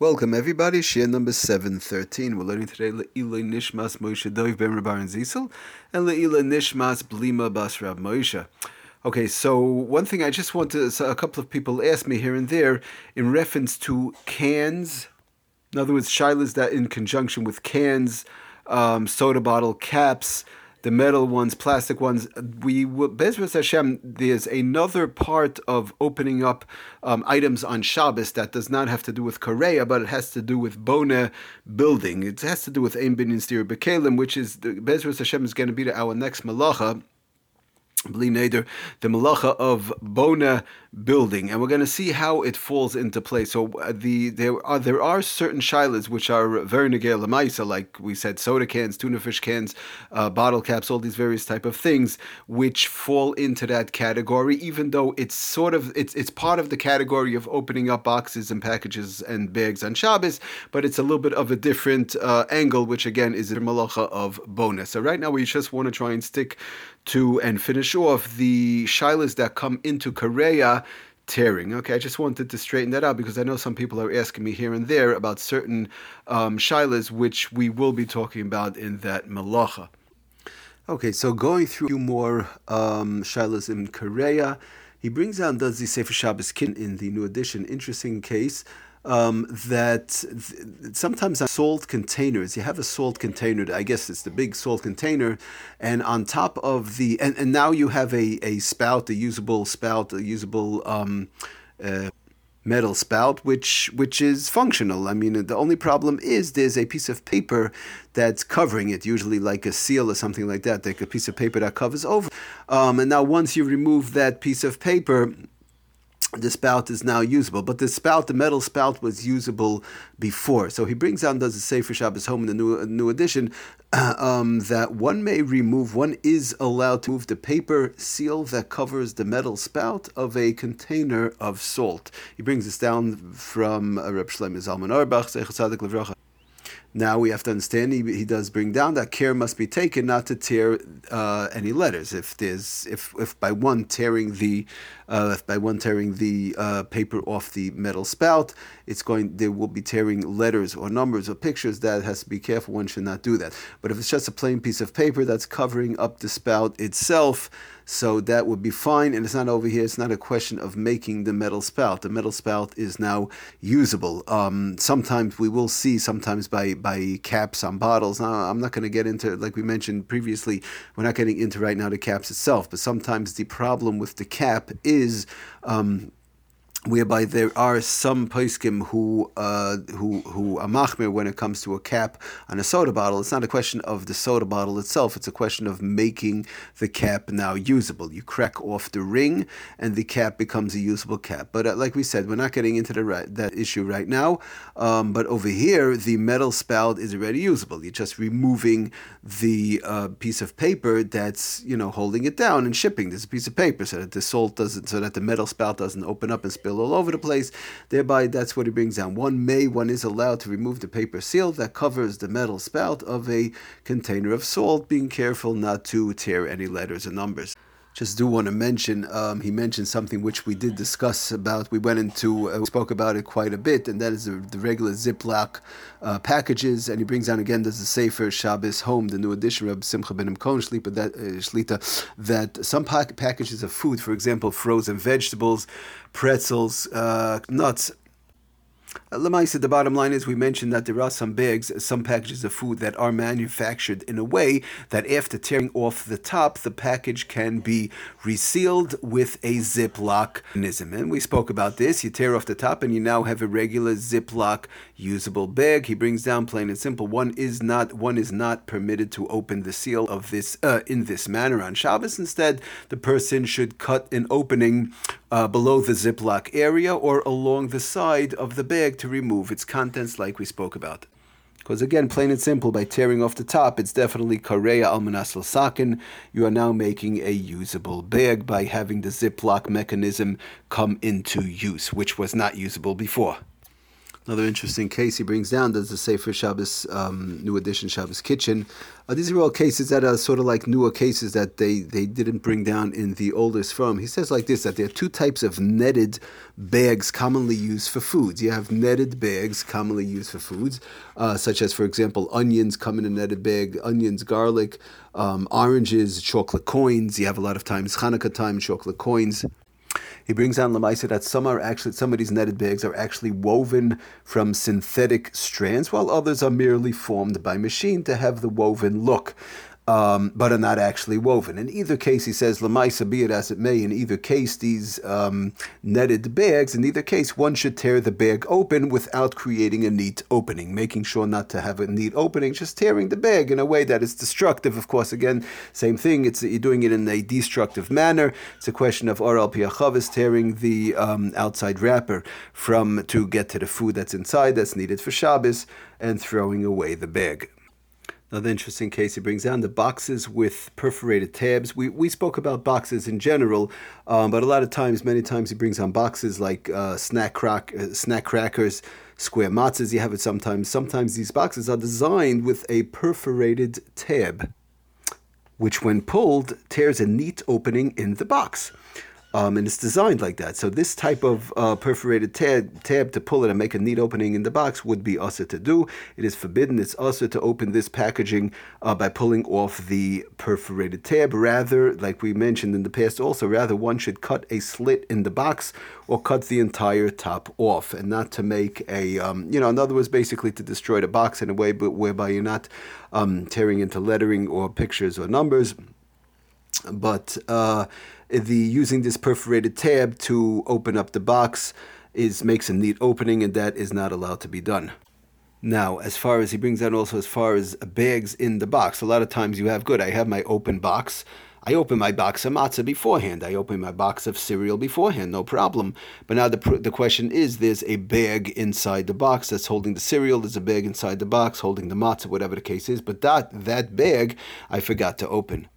Welcome everybody, Shir number 713. We're learning today Le'ila Nishmas Moshe Dov Ben Rabban Zisel and Le'ila Nishmas Blima Bas Rab Moshe. Okay, so one thing I just want to, so a couple of people asked me here and there in reference to cans, in other words, shilas that in conjunction with cans, um, soda bottle caps, the metal ones, plastic ones. We will, Bezras Hashem. There's another part of opening up um, items on Shabbos that does not have to do with Kore'a, but it has to do with Bona building. It has to do with Ein Bin Stir Bekalim, which is the Bezras Hashem is going to be our next malacha. Bli Neder, the malacha of Bona building, and we're going to see how it falls into place. So uh, the there are there are certain shilas which are very negel lemaisa, like we said, soda cans, tuna fish cans, uh, bottle caps, all these various type of things, which fall into that category. Even though it's sort of it's it's part of the category of opening up boxes and packages and bags on Shabbos, but it's a little bit of a different uh, angle, which again is the malacha of Bona. So right now we just want to try and stick to and finish off the shilas that come into Kore'a tearing. Okay, I just wanted to straighten that out because I know some people are asking me here and there about certain um, shilas which we will be talking about in that malacha. Okay, so going through a few more um, shilas in Kore'a, he brings down does the Sefer Shabbos Kin in the new edition. Interesting case um, that th- sometimes on salt containers, you have a salt container, I guess it's the big salt container, and on top of the, and, and now you have a, a spout, a usable spout, a usable um, uh, metal spout, which which is functional. I mean, the only problem is there's a piece of paper that's covering it, usually like a seal or something like that, like a piece of paper that covers over. Um, and now once you remove that piece of paper, the spout is now usable, but the spout, the metal spout, was usable before. So he brings down, does the Sefer Shabbos home in the new, new edition, uh, um, that one may remove, one is allowed to move the paper seal that covers the metal spout of a container of salt. He brings this down from uh, Reb Shlomo Zalman Auerbach, now we have to understand he, he does bring down that care must be taken not to tear uh, any letters. If there's if if by one tearing the uh, if by one tearing the uh, paper off the metal spout, it's going there will be tearing letters or numbers or pictures. That has to be careful. One should not do that. But if it's just a plain piece of paper that's covering up the spout itself. So that would be fine, and it's not over here. It's not a question of making the metal spout. The metal spout is now usable. Um, sometimes we will see, sometimes by by caps on bottles. Now, I'm not going to get into like we mentioned previously. We're not getting into right now the caps itself, but sometimes the problem with the cap is. Um, whereby there are some poskim who uh, who who are machmir when it comes to a cap on a soda bottle. It's not a question of the soda bottle itself. It's a question of making the cap now usable. You crack off the ring, and the cap becomes a usable cap. But uh, like we said, we're not getting into the right, that issue right now. Um, but over here, the metal spout is already usable. You're just removing the uh, piece of paper that's you know holding it down and shipping this piece of paper so that the salt doesn't, so that the metal spout doesn't open up and spill spill all over the place. Thereby, that's what he brings down. One may, one is allowed to remove the paper seal that covers the metal spout of a container of salt, being careful not to tear any letters or numbers just do want to mention um, he mentioned something which we did discuss about. We went into uh, spoke about it quite a bit, and that is the, the regular Ziploc uh, packages. And he brings down again does the Sefer Shabbos home, the new edition of Simcha Bunim Cohen Shlita that uh, Shlita that some pack- packages of food, for example, frozen vegetables, pretzels, uh, nuts Lemaisa, the bottom line is we mentioned that there are some bags, some packages of food that are manufactured in a way that after tearing off the top, the package can be resealed with a Ziploc mechanism. And we spoke about this. You tear off the top and you now have a regular Ziploc usable bag. He brings down plain and simple. One is not one is not permitted to open the seal of this uh, in this manner on Shabbos. Instead, the person should cut an opening uh, below the Ziploc area or along the side of the bag to remove its contents, like we spoke about. Because again, plain and simple, by tearing off the top, it's definitely Kore'a Almanasal Sakin. You are now making a usable bag by having the Ziploc mechanism come into use, which was not usable before. Another interesting case he brings down does the Sefer Shabbos, um, New Edition Shabbos Kitchen. Uh, these are all cases that are sort of like newer cases that they, they didn't bring down in the oldest firm. He says like this that there are two types of netted bags commonly used for foods. You have netted bags commonly used for foods, uh, such as, for example, onions come in a netted bag, onions, garlic, um, oranges, chocolate coins. You have a lot of times Hanukkah time, chocolate coins. He brings down Lamaisa that some are actually some of these netted bags are actually woven from synthetic strands, while others are merely formed by machine to have the woven look um, but are not actually woven. In either case, he says, Lamaisa, be it as it may, in either case, these um, netted bags, in either case, one should tear the bag open without creating a neat opening, making sure not to have a neat opening, just tearing the bag in a way that is destructive. Of course, again, same thing, it's you're doing it in a destructive manner. It's a question of Oral Piachavis tearing the um, outside wrapper from to get to the food that's inside that's needed for Shabbos and throwing away the bag. Another interesting case he brings down the boxes with perforated tabs. We, we spoke about boxes in general, um, but a lot of times, many times, he brings on boxes like uh, snack crack, uh, snack crackers, square matzahs. You have it sometimes. Sometimes these boxes are designed with a perforated tab, which, when pulled, tears a neat opening in the box. Um, and it's designed like that. So this type of uh, perforated tab, tab to pull it and make a neat opening in the box would be also to do. It is forbidden. It's also to open this packaging uh, by pulling off the perforated tab. Rather, like we mentioned in the past, also rather one should cut a slit in the box or cut the entire top off, and not to make a um, you know in other words, basically to destroy the box in a way, but whereby you're not um, tearing into lettering or pictures or numbers, but. Uh, the using this perforated tab to open up the box is makes a neat opening, and that is not allowed to be done. Now, as far as he brings out also as far as bags in the box, a lot of times you have good. I have my open box. I open my box of matzah beforehand. I open my box of cereal beforehand, no problem. But now the, the question is there's a bag inside the box that's holding the cereal, there's a bag inside the box holding the matzah, whatever the case is. But that, that bag I forgot to open.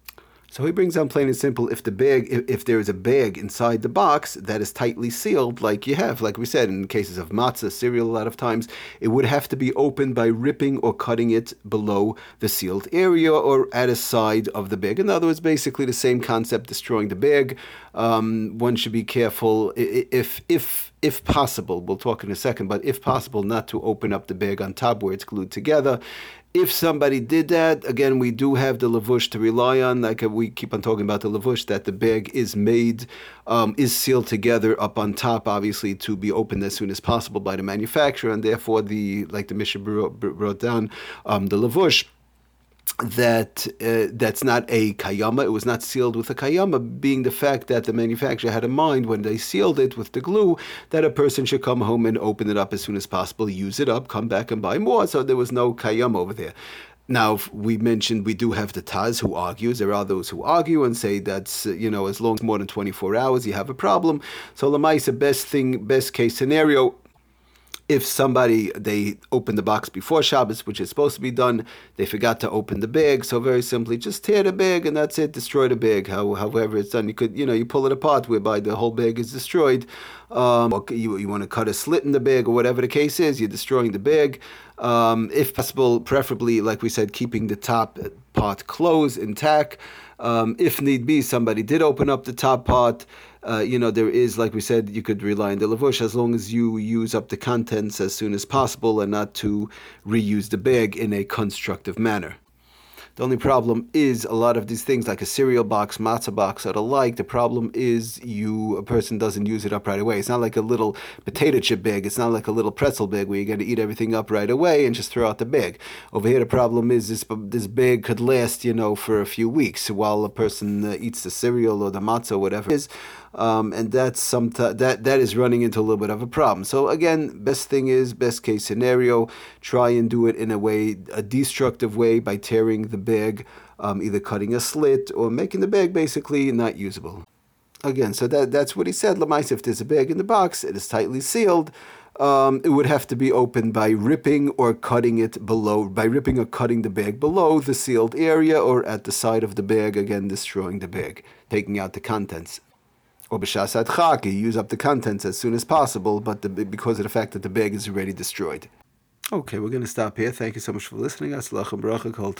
So he brings down plain and simple if the bag, if, if, there is a bag inside the box that is tightly sealed, like you have, like we said in cases of matzah, cereal, a lot of times, it would have to be opened by ripping or cutting it below the sealed area or at a side of the bag. In other words, basically the same concept, destroying the bag. Um, one should be careful if, if, if possible, we'll talk in a second, but if possible, not to open up the bag on top where it's glued together if somebody did that, again, we do have the lavush to rely on. Like uh, we keep on talking about the lavush, that the bag is made, um, is sealed together up on top, obviously, to be opened as soon as possible by the manufacturer, and therefore the like the Mishnah brought, brought down um, the lavush that uh, that's not a kayama. It was not sealed with a kayama, being the fact that the manufacturer had in mind when they sealed it with the glue that a person should come home and open it up as soon as possible, use it up, come back and buy more. So there was no kayama over there. Now we mentioned we do have the Taz who argues. There are those who argue and say that you know as long as more than twenty four hours you have a problem. So Lamaisa best thing, best case scenario if somebody they opened the box before Shabbos, which is supposed to be done, they forgot to open the bag. So very simply, just tear the bag and that's it. Destroy the bag. How, however it's done, you could you know you pull it apart whereby the whole bag is destroyed. Um, you you want to cut a slit in the bag or whatever the case is, you're destroying the bag. Um, if possible, preferably like we said, keeping the top part closed intact. Um, if need be, somebody did open up the top part. Uh, you know, there is, like we said, you could rely on the lavush as long as you use up the contents as soon as possible and not to reuse the bag in a constructive manner. The only problem is a lot of these things, like a cereal box, matzah box, or the like. The problem is you a person doesn't use it up right away. It's not like a little potato chip bag. It's not like a little pretzel bag where you got to eat everything up right away and just throw out the bag. Over here, the problem is this this bag could last, you know, for a few weeks while a person uh, eats the cereal or the matzah or whatever it is um, and that's some t- that that is running into a little bit of a problem. So again, best thing is best case scenario, try and do it in a way a destructive way by tearing the bag, um, either cutting a slit or making the bag basically not usable. Again, so that that's what he said. Lamais, if there's a bag in the box, it is tightly sealed. Um, it would have to be opened by ripping or cutting it below, by ripping or cutting the bag below the sealed area or at the side of the bag, again destroying the bag, taking out the contents or b'shas adchak, you use up the contents as soon as possible, but the, because of the fact that the bag is already destroyed. Okay, we're going to stop here. Thank you so much for listening. Aslach bracha kol.